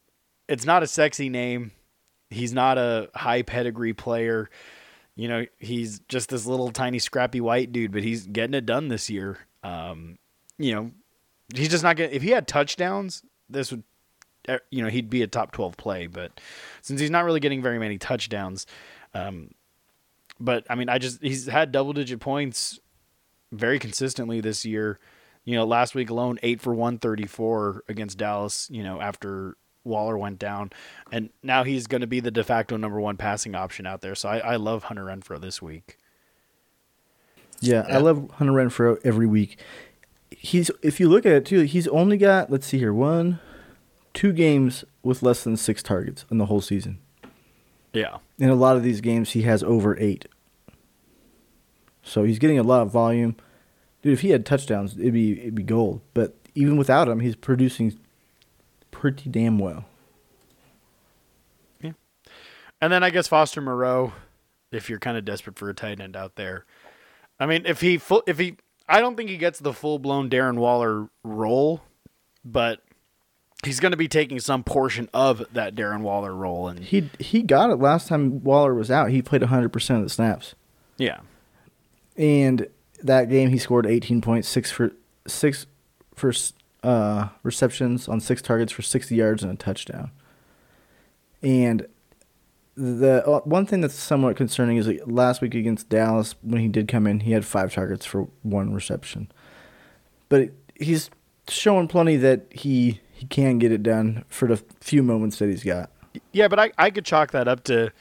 It's not a sexy name. He's not a high pedigree player. You know, he's just this little tiny scrappy white dude, but he's getting it done this year. Um, you know, he's just not getting. If he had touchdowns, this would, you know, he'd be a top twelve play. But since he's not really getting very many touchdowns, um, but I mean, I just he's had double digit points very consistently this year. You know, last week alone, eight for one thirty four against Dallas. You know, after Waller went down, and now he's going to be the de facto number one passing option out there. So I, I love Hunter Renfrow this week. Yeah, I love Hunter Renfrow every week. He's if you look at it too, he's only got let's see here one, two games with less than six targets in the whole season. Yeah, In a lot of these games, he has over eight. So he's getting a lot of volume. Dude, if he had touchdowns, it'd be it'd be gold. But even without him, he's producing pretty damn well. Yeah. And then I guess Foster Moreau, if you're kind of desperate for a tight end out there. I mean, if he full, if he, I don't think he gets the full blown Darren Waller role, but he's going to be taking some portion of that Darren Waller role, and He he got it last time Waller was out. He played 100% of the snaps. yeah, And that game he scored 18 points, 6 for 6 for uh, receptions on 6 targets for 60 yards and a touchdown. And the uh, one thing that's somewhat concerning is like last week against Dallas when he did come in, he had 5 targets for one reception. But he's showing plenty that he he can get it done for the few moments that he's got. Yeah, but I, I could chalk that up to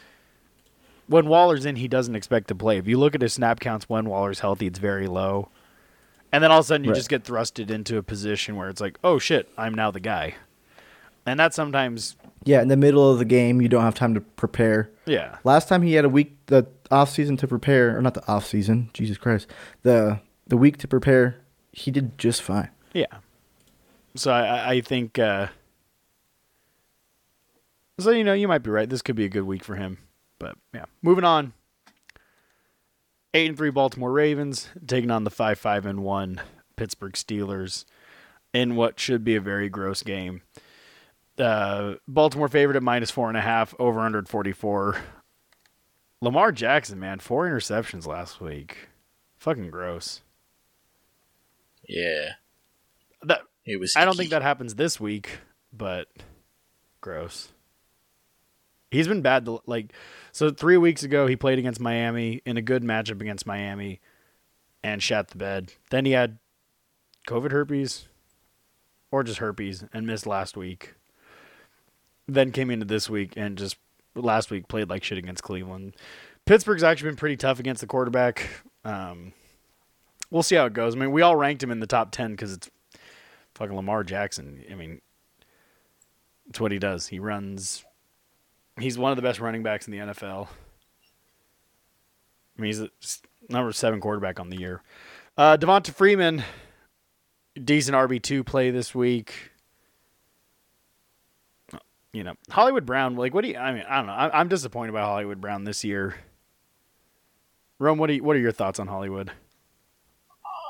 when Waller's in, he doesn't expect to play. If you look at his snap counts when Waller's healthy, it's very low. And then all of a sudden you Right. just get thrusted into a position where it's like, oh shit, I'm now the guy. And that sometimes, Yeah, in the middle of the game, you don't have time to prepare. yeah. Last time he had a week the off season to prepare, or not the off season, Jesus Christ, the the week to prepare, he did just fine. Yeah. So I, I- think, uh, so, you know, you might be right. This could be a good week for him. But yeah, moving on. Eight and three Baltimore Ravens taking on the five five and one Pittsburgh Steelers in what should be a very gross game. Uh, Baltimore favored at minus four and a half, over under forty four. Lamar Jackson, man, four interceptions last week. Fucking gross. Yeah, That it was. I don't think that happens this week, but gross. He's been bad. To, like, so three weeks ago, he played against Miami in a good matchup against Miami, and shat the bed. Then he had COVID herpes, or just herpes, and missed last week. Then came into this week and just last week played like shit against Cleveland. Pittsburgh's actually been pretty tough against the quarterback. Um, we'll see how it goes. I mean, we all ranked him in the top ten because it's fucking Lamar Jackson. I mean, it's what he does. He runs. He's one of the best running backs in the NFL. I mean, he's the number seven quarterback on the year. Uh, Devonta Freeman, decent RB two play this week. You know, Hollywood Brown. Like, what do you? I mean, I don't know. I, I'm disappointed by Hollywood Brown this year. Rome, what do you, what are your thoughts on Hollywood?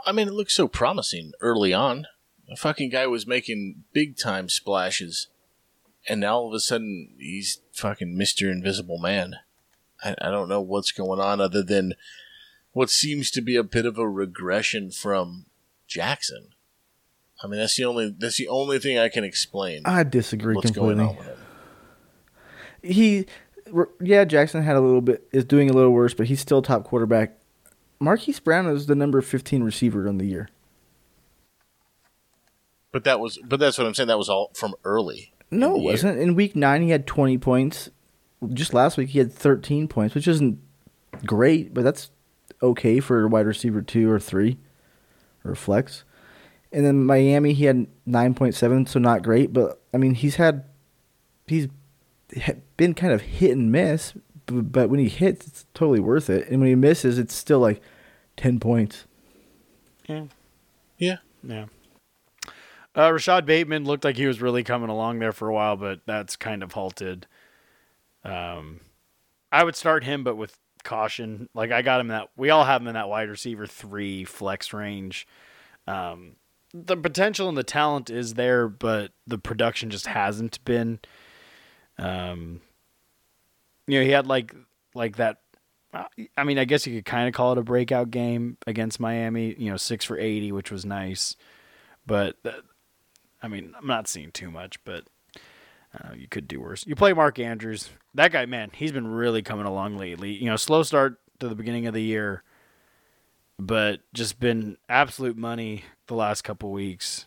I mean, it looks so promising early on. The fucking guy was making big time splashes, and now all of a sudden he's fucking Mister Invisible Man. I, I don't know what's going on other than what seems to be a bit of a regression from Jackson. I mean, that's the only that's the only thing I can explain. I disagree what's completely. going on with him? He, yeah, Jackson had a little bit is doing a little worse, but he's still top quarterback. Marquise Brown is the number fifteen receiver on the year. But that was but that's what I'm saying. That was all from early. No, it wasn't. In week nine, he had 20 points. Just last week, he had 13 points, which isn't great, but that's okay for a wide receiver two or three or flex. And then Miami, he had 9.7, so not great, but I mean, he's had, he's been kind of hit and miss, but, but when he hits, it's totally worth it. And when he misses, it's still like 10 points. Yeah. Yeah. Yeah. Uh, Rashod Bateman looked like he was really coming along there for a while, but that's kind of halted. Um, I would start him, but with caution. Like I got him that. We all have him in that wide receiver three flex range. Um, the potential and the talent is there, but the production just hasn't been. Um, you know, he had like like that. I mean, I guess you could kind of call it a breakout game against Miami. You know, six for eighty, which was nice. But I mean, I'm not seeing too much, but uh, you could do worse. You play Mark Andrews. That guy, man, he's been really coming along lately. You know, slow start to the beginning of the year, but just been absolute money the last couple weeks.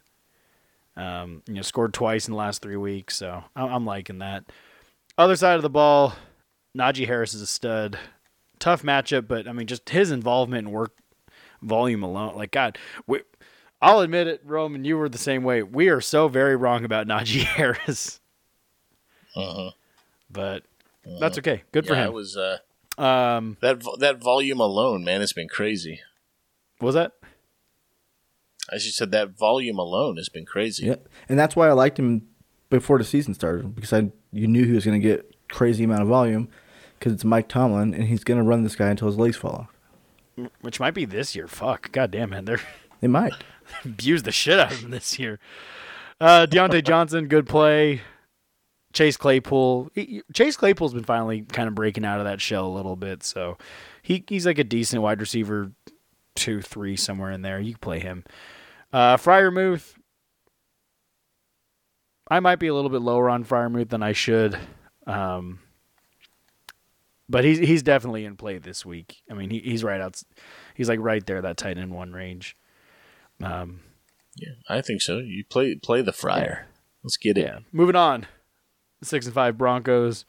Um, you know, scored twice in the last three weeks, so I'm liking that. Other side of the ball, Najee Harris is a stud. Tough matchup, but I mean, just his involvement and work volume alone. Like God, we, I'll admit it, Roman. You were the same way. We are so very wrong about Najee Harris, Uh-huh. but that's okay. Good for yeah, it him. was uh, um, that vo- that volume alone, man. It's been crazy. was that? As you said, that volume alone has been crazy. Yeah, and that's why I liked him before the season started because I you knew he was going to get crazy amount of volume because it's Mike Tomlin and he's going to run this guy until his legs fall off. Which might be this year. Fuck. God damn man, they're They might. abuse the shit out of him this year. Uh, Diontae Johnson, good play. Chase Claypool. he- Chase Claypool's been finally kind of breaking out of that shell a little bit, so he he's like a decent wide receiver, two, three, somewhere in there. You can play him. Uh, Freiermuth. I might be a little bit lower on Freiermuth than I should, um, but he's he's definitely in play this week. I mean, he, he's right out. He's like right there, that tight end one range. Um, Yeah, I think so. You play play the fryer. Let's get yeah. Moving on. Six and five Broncos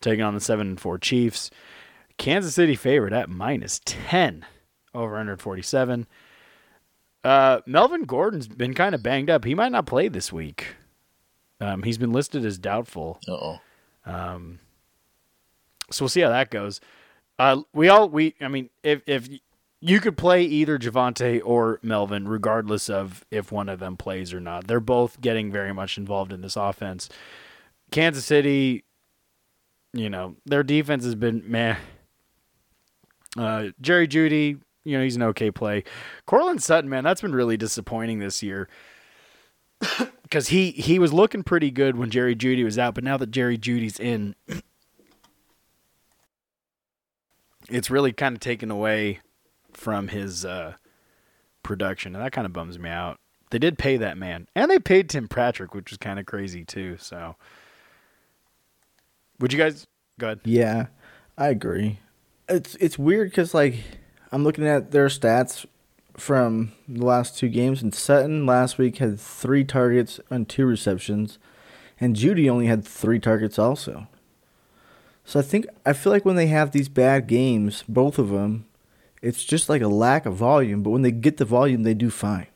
taking on the seven and four Chiefs. Kansas City favorite at minus ten over under forty seven. Uh, Melvin Gordon's been kind of banged up. He might not play this week. Um, he's been listed as doubtful. Uh oh. So we'll see how that goes. Uh, we all we I mean if if you could play either Javonte or Melvin, regardless of if one of them plays or not. They're both getting very much involved in this offense. Kansas City, you know, their defense has been meh. Uh, Jerry Jeudy, you know, he's an okay play. Courtland Sutton, man, that's been really disappointing this year. Because he, he was looking pretty good when Jerry Jeudy was out, but now that Jerry Jeudy's in, it's really kind of taken away from his uh, production, and that kind of bums me out. They did pay that man, and they paid Tim Patrick, which was kind of crazy too. So, would you guys go ahead? Yeah, I agree. It's it's weird because like I'm looking at their stats from the last two games, and Sutton last week had three targets and two receptions, and Jeudy only had three targets also. So I think I feel like when they have these bad games, both of them, it's just like a lack of volume. But when they get the volume, they do fine.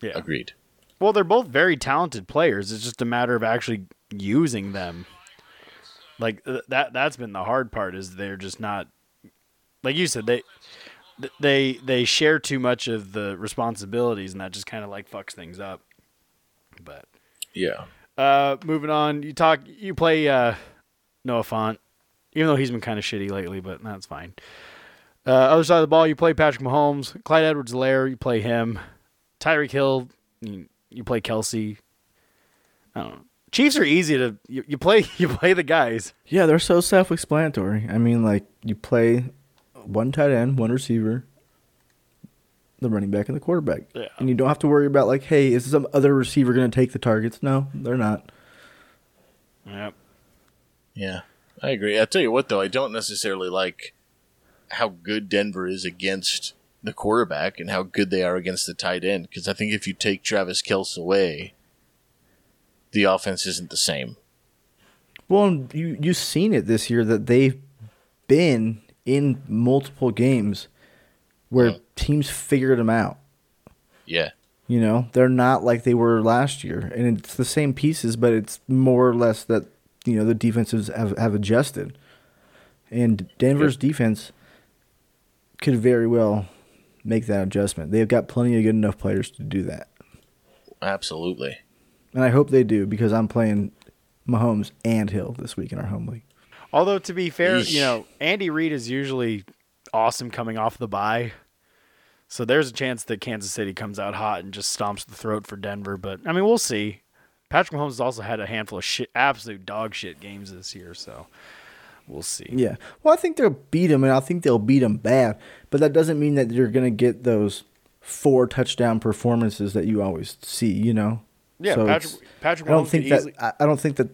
Yeah. Agreed. Well, they're both very talented players. It's just a matter of actually using them. Like that that's been the hard part is they're just not like you said they they they share too much of the responsibilities and that just kind of like fucks things up. But Yeah. uh moving on, you talk you play uh Noah Fant even though he's been kind of shitty lately, but that's fine. Uh, other side of the ball, you play Patrick Mahomes, Clyde Edwards-Helaire, you play him. Tyreek Hill, you, you play Kelce. I don't know. Chiefs are easy to you, you play. You play the guys. Yeah, they're so self-explanatory. I mean, like you play one tight end, one receiver, the running back, and the quarterback, Yeah. and you don't have to worry about like, hey, is some other receiver going to take the targets? No, they're not. Yep. Yeah. I agree. I tell you what though, I don't necessarily like how good Denver is against the quarterback and how good they are against the tight end because I think if you take Travis Kelce away, the offense isn't the same. Well, you you've seen it this year that they've been in multiple games where Mm. teams figured them out. Yeah. You know, they're not like they were last year, and it's the same pieces, but it's more or less that you know the defenses have have adjusted, and Denver's defense could very well make that adjustment. They've got plenty of good enough players to do that, Absolutely. and I hope they do because I'm playing Mahomes and Hill this week in our home league. Although to be fair, Yeesh. you know Andy Reid is usually awesome coming off the bye, so there's a chance that Kansas City comes out hot and just stomps the throat for Denver. But I mean, we'll see. Patrick Mahomes has also had a handful of shit, absolute dog shit games this year, so we'll see. Yeah. Well, I think they'll beat them, and I think they'll beat them bad. But that doesn't mean that you're going to get those four touchdown performances that you always see. You know. Yeah, So Patrick- Patrick I don't Mahomes think that. easily- I, I don't think that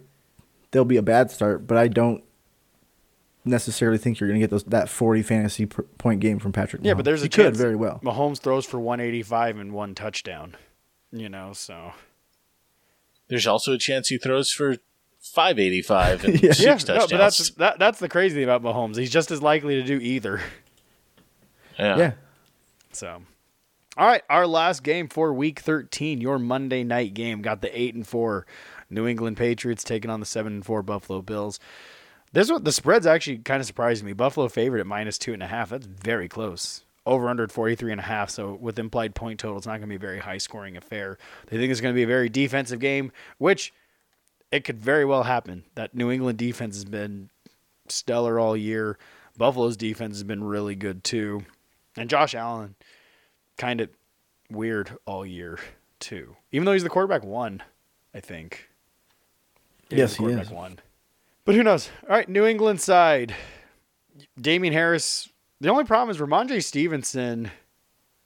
they'll be a bad start, but I don't necessarily think you're going to get those that 40 fantasy per, point game from Patrick. Yeah, but there's a he chance could very well. Mahomes throws for 185 and one touchdown. You know, so There's also a chance he throws for 585 and Yeah. six yeah, touchdowns. no, but that's that, that's the crazy thing about Mahomes. He's just as likely to do either. yeah. Yeah. So, all right, our last game for Week 13, your Monday night game, got the eight and four New England Patriots taking on the seven and four Buffalo Bills. This one, the spread's actually kind of surprised me. Buffalo favored at minus two and a half. That's very close. Over under at 43 and a half. So with implied point total, it's not going to be a very high scoring affair. They think it's going to be a very defensive game, which it could very well happen. That New England defense has been stellar all year. Buffalo's defense has been really good too. And Josh Allen, kind of weird all year too. Even though he's the quarterback one, I think. Yeah, Yes, he's he the quarterback is. one. But who knows? All right, New England side. Damien Harris. The only problem is Rhamondre Stevenson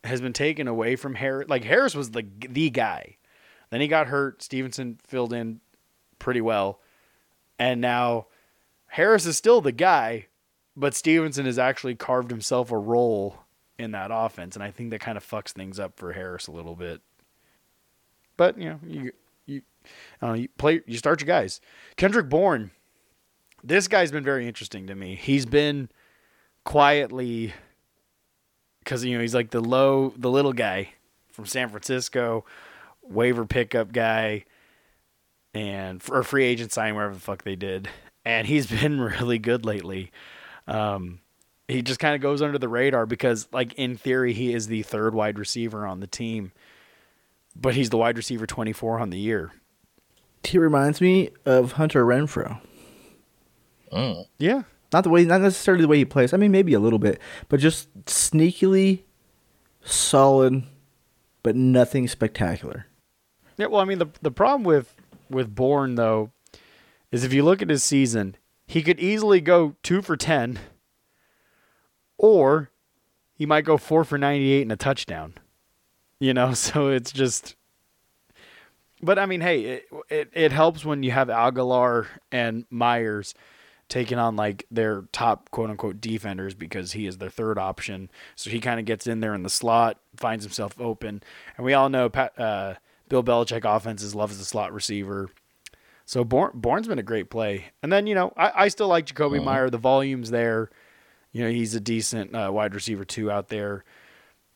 has been taken away from Harris. Like Harris was the the guy. Then he got hurt. Stevenson filled in pretty well. And now Harris is still the guy, but Stevenson has actually carved himself a role in that offense, and I think that kind of fucks things up for Harris a little bit. But you know, you you, know, you play, you start your guys. Kendrick Bourne, this guy's been very interesting to me. He's been quietly, because you know he's like the low, the little guy from San Francisco, waiver pickup guy, and for a free agent signing wherever the fuck they did, and he's been really good lately. Um, he just kind of goes under the radar because, like in theory, he is the third wide receiver on the team, but he's the wide receiver twenty four on the year. He reminds me of Hunter Renfrow. Mm. Yeah, Not the way, not necessarily the way he plays. I mean, maybe a little bit, but just sneakily solid, but nothing spectacular. Yeah, well, I mean the the problem with with Bourne though is if you look at his season, he could easily go two for ten, or he might go four for ninety eight and a touchdown. You know, so it's just. But I mean, hey, it, it it helps when you have Agholor and Meyers taking on like their top quote unquote defenders because he is their third option. So he kind of gets in there in the slot, finds himself open, and we all know Pat, uh, Bill Belichick offenses loves the slot receiver. So Bourne, Bourne's been a great play, and then you know I, I still like Jakobi Meyer. The volume's there. You know he's a decent uh, wide receiver too out there.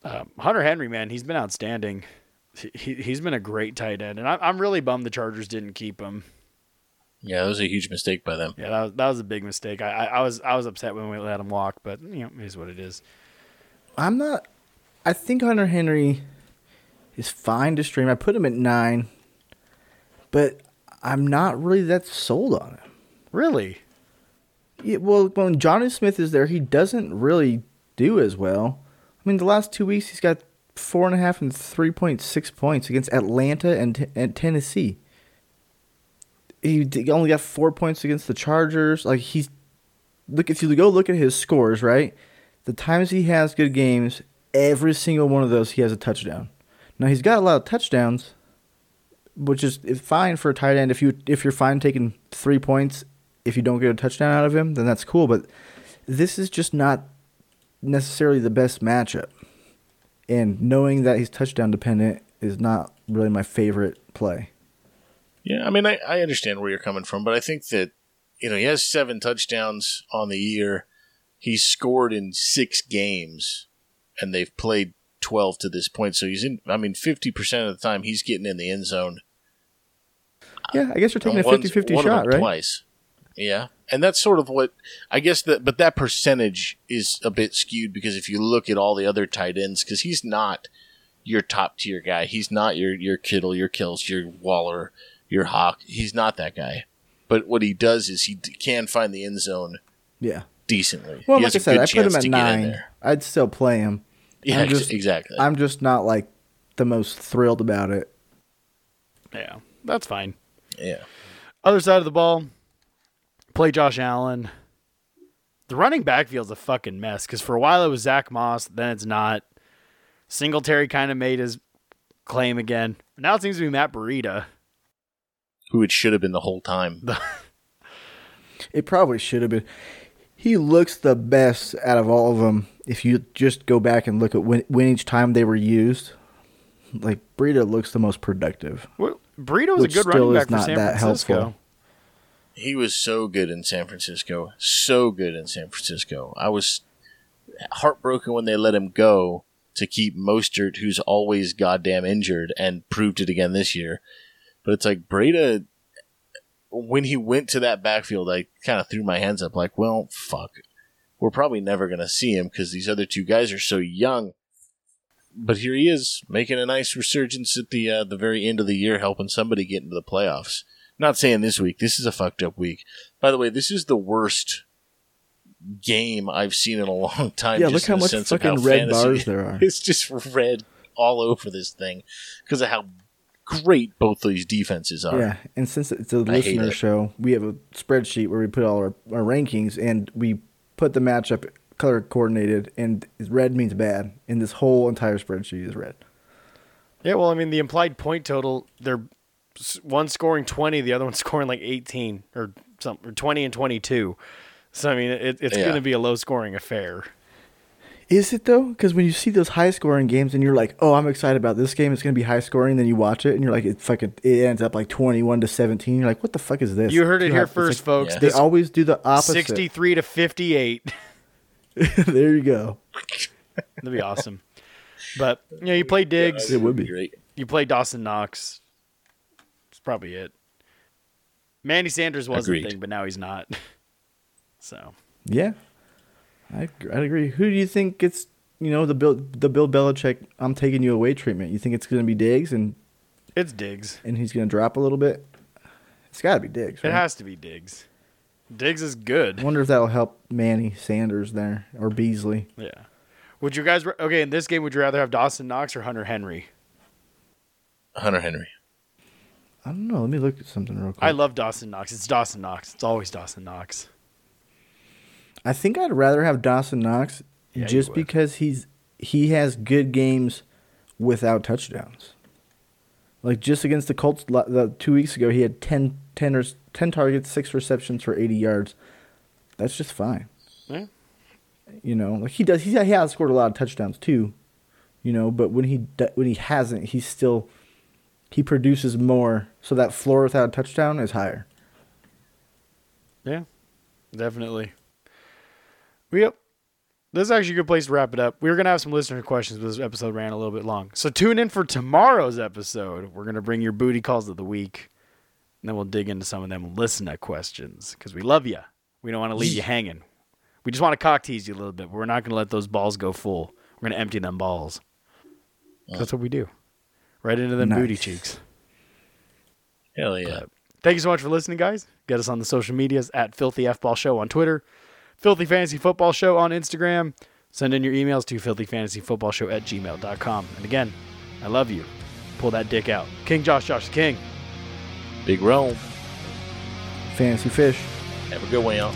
Um, Hunter Henry, man, he's been outstanding. He, he he's been a great tight end, and I, I'm really bummed the Chargers didn't keep him. Yeah, that was a huge mistake by them. Yeah, that was, that was a big mistake. I, I, I was I was upset when we let him walk, but you know it is what it is. I'm not. I think Hunter Henry is fine to stream. I put him at nine, but I'm not really that sold on him. Really? Yeah, well, when Jonnu Smith is there, he doesn't really do as well. I mean, the last two weeks he's got four and a half and three point six points against Atlanta and, t- and Tennessee. He d- only got four points against the Chargers. Like he's look if you go look at his scores, right? The times he has good games, every single one of those he has a touchdown. Now he's got a lot of touchdowns, which is fine for a tight end. If you if you're fine taking three points, if you don't get a touchdown out of him, then that's cool. But this is just not necessarily the best matchup. And knowing that he's touchdown dependent is not really my favorite play. Yeah, I mean, I, I understand where you're coming from, but I think that, you know, he has seven touchdowns on the year. He's scored in six games, and they've played 12 to this point. So he's in, I mean, 50% of the time he's getting in the end zone. Yeah, I guess you're taking a uh, on 50 50 shot, right? Twice. Yeah. And that's sort of what, I guess that, but that percentage is a bit skewed because if you look at all the other tight ends, because he's not your top tier guy. He's not your, your Kittle, your Kills, your Waller, your Hawk. He's not that guy. But what he does is he d- can find the end zone Yeah. decently. Well, He like I said, I put him at to get in nine. I'd still play him. Yeah, I'm just- exactly. I'm just not like the most thrilled about it. Yeah, that's fine. yeah. Other side of the ball, play Josh Allen. The running back backfield's a fucking mess because for a while it was Zach Moss, then it's not. Singletary kind of made his claim again. Now it seems to be Matt Breida. Who it should have been the whole time. It probably should have been. He looks the best out of all of them. If you just go back and look at when, when each time they were used, like Breida looks the most productive. Well, Burrito was a good still running is back for not San that Francisco. helpful. He was so good in San Francisco. So good in San Francisco. I was heartbroken when they let him go to keep Mostert, who's always goddamn injured, and proved it again this year. But it's like Breida, when he went to that backfield, I kind of threw my hands up, like, well, fuck. We're probably never going to see him because these other two guys are so young. But here he is, making a nice resurgence at the uh, the very end of the year, helping somebody get into the playoffs. Not saying this week. This is a fucked up week. By the way, this is the worst game I've seen in a long time. Yeah, just look how much fucking how red bars there are. It's just red all over this thing because of how great both these defenses are. Yeah, and since it's a I listener it. show, we have a spreadsheet where we put all our, our rankings and we put the matchup color coordinated, and red means bad, and this whole entire spreadsheet is red. Yeah, well, I mean, the implied point total, they're one scoring 20, the other one scoring like 18 or something, or 20 and 22. So, I mean, it, it's Yeah. going to be a low scoring affair. Is it though? Because when you see those high scoring games and you're like, "Oh, I'm excited about this game. It's going to be high scoring," then you watch it and you're like, "It fucking it ends up like 21 to 17." You're like, "What the fuck is this?" You heard it Too here high- it's first, like- folks. Yeah. They always do the opposite. 63 to 58. there you go. That'd be awesome. But, you know, you play Diggs, It would be. great. you play Dawson Knox. That's probably it. Manny Sanders was Agreed. the thing, but now he's not. So, Yeah, I I agree. Who do you think gets you know the Bill the Bill Belichick I'm taking you away treatment? You think it's going to be Diggs and it's Diggs. and he's going to drop a little bit? It's got to be Diggs. It has to be Diggs. Diggs is I good. wonder if that'll help Manny Sanders there or Beasley. Yeah. Would you guys, okay, in this game, would you rather have Dawson Knox or Hunter Henry? Hunter Henry. I don't know. Let me look at something real quick. I love Dawson Knox. It's Dawson Knox. It's always Dawson Knox. I think I'd rather have Dawson Knox Yeah, just because he's he has good games without touchdowns. Like just against the Colts the, two weeks ago, he had 10, 10, or, 10 targets, six receptions for 80 yards. That's just fine. Yeah. You know, like he does. He, he has scored a lot of touchdowns too. You know, but when he when he hasn't, he's still he produces more. So that floor without a touchdown is higher. Yeah, definitely. Yep. This is actually a good place to wrap it up. We were going to have some listener questions, but this episode ran a little bit long. So tune in for tomorrow's episode. We're going to bring your booty calls of the week. And then we'll dig into some of them listener questions because we love you. We don't want to leave you hanging. We just want to cock tease you a little bit. But we're not going to let those balls go full. We're going to empty them balls. That's what we do. Right into them booty cheeks. Hell yeah. But thank you so much for listening, guys. Get us on the social medias at Filthy F Ball Show on Twitter, Filthy Fantasy Football Show on Instagram. Send in your emails to filthyfantasyfootballshow at gmail.com. And again, I love you. Pull that dick out. King Josh, Josh the King. Big Rome. Fantasy fish. Have a good one, y'all.